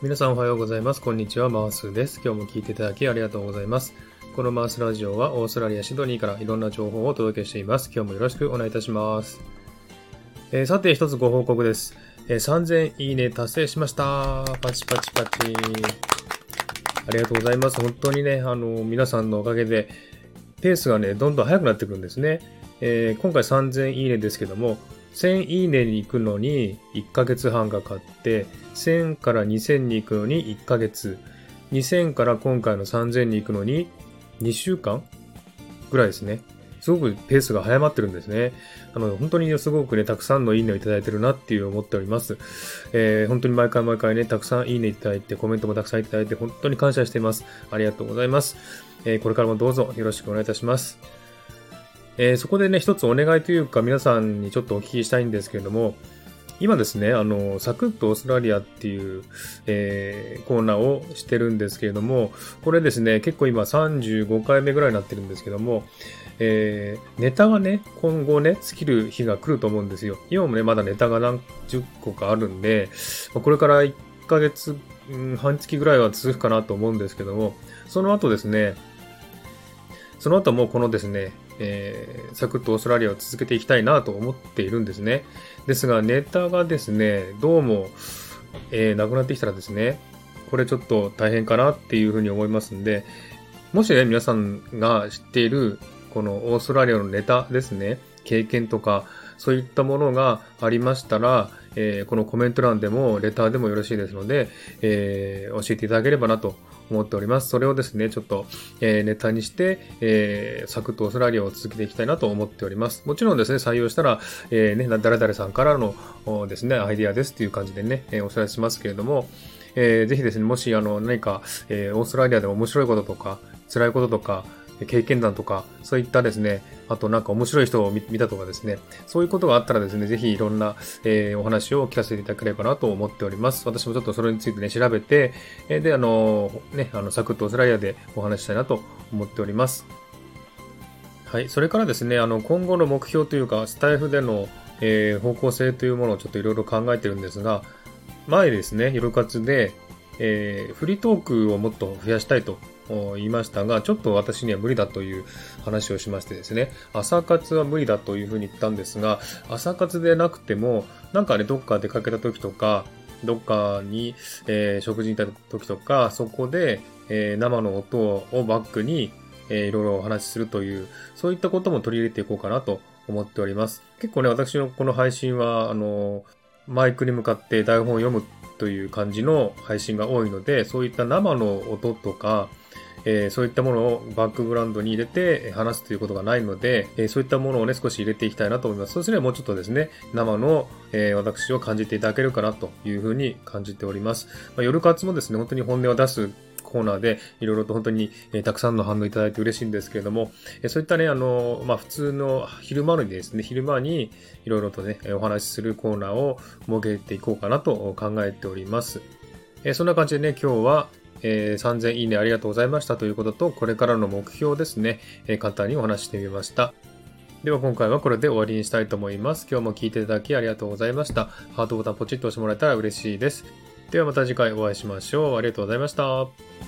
皆さんおはようございます。こんにちは、マースです。今日も聞いていただきありがとうございます。このマースラジオはオーストラリア・シドニーからいろんな情報をお届けしています。今日もよろしくお願いいたします。えー、さて、一つご報告です。えー、3000いいね達成しました。パチパチパチ。ありがとうございます。本当にね、あの、皆さんのおかげで、ペースがね、どんどん速くなってくるんですね。えー、今回3000いいねですけども、1000いいねに行くのに1ヶ月半かかって、1000から2000に行くのに1ヶ月、2000から今回の3000に行くのに2週間ぐらいですね。すごくペースが早まってるんですね。あの、本当にすごくね、たくさんのいいねをいただいてるなっていう思っております。えー、本当に毎回毎回ね、たくさんいいねいただいて、コメントもたくさんいただいて、本当に感謝しています。ありがとうございます。えー、これからもどうぞよろしくお願いいたします。えー、そこでね、一つお願いというか皆さんにちょっとお聞きしたいんですけれども、今ですね、あの、サクッとオーストラリアっていう、えー、コーナーをしてるんですけれども、これですね、結構今35回目ぐらいになってるんですけども、えー、ネタがね、今後ね、尽きる日が来ると思うんですよ。今もね、まだネタが何十個かあるんで、これから1ヶ月、半月ぐらいは続くかなと思うんですけども、その後ですね、その後もこのですね、えー、サクッとオーストラリアを続けていきたいなと思っているんですね。ですが、ネタがですね、どうも、えー、なくなってきたらですね、これちょっと大変かなっていうふうに思いますんで、もしね、皆さんが知っている、このオーストラリアのネタですね、経験とか、そういったものがありましたら、えー、このコメント欄でも、レターでもよろしいですので、えー、教えていただければなと思っております。それをですね、ちょっと、えー、ネタにして、えー、サクッとオーストラリアを続けていきたいなと思っております。もちろんですね、採用したら、えー、ね、誰々さんからのですね、アイディアですっていう感じでね、えー、お知らせしますけれども、えー、ぜひですね、もし、あの、何か、えー、オーストラリアで面白いこととか、辛いこととか、経験談とか、そういったですね、あとなんか面白い人を見たとかですね、そういうことがあったらですね、ぜひいろんな、えー、お話を聞かせていただければなと思っております。私もちょっとそれについてね、調べて、えー、で、あのー、ね、あの、サクッとオーストラリアでお話したいなと思っております。はい。それからですね、あの、今後の目標というか、スタイフでの、えー、方向性というものをちょっといろいろ考えてるんですが、前ですね、ヒロ活で、えー、フリートークをもっと増やしたいと言いましたが、ちょっと私には無理だという話をしましてですね、朝活は無理だというふうに言ったんですが、朝活でなくても、なんかね、どっか出かけた時とか、どっかに、えー、食事に行った時とか、そこで、えー、生の音をバックに、えー、いろいろお話しするという、そういったことも取り入れていこうかなと思っております。結構ね、私のこの配信は、あの、マイクに向かって台本を読むという感じの配信が多いので、そういった生の音とか、えー、そういったものをバックグラウンドに入れて話すということがないので、えー、そういったものをね、少し入れていきたいなと思います。そうすればもうちょっとですね、生の、えー、私を感じていただけるかなというふうに感じております。まあ、夜活もですね、本当に本音を出すコーナーで、いろいろと本当に、えー、たくさんの反応いただいて嬉しいんですけれども、えー、そういったね、あの、まあ、普通の昼間にですね、昼間にいろいろとね、お話しするコーナーを設けていこうかなと考えております。え、そんな感じでね、今日は、えー、3000いいねありがとうございましたということと、これからの目標ですね、えー、簡単にお話してみました。では今回はこれで終わりにしたいと思います。今日も聴いていただきありがとうございました。ハートボタンポチッと押してもらえたら嬉しいです。ではまた次回お会いしましょう。ありがとうございました。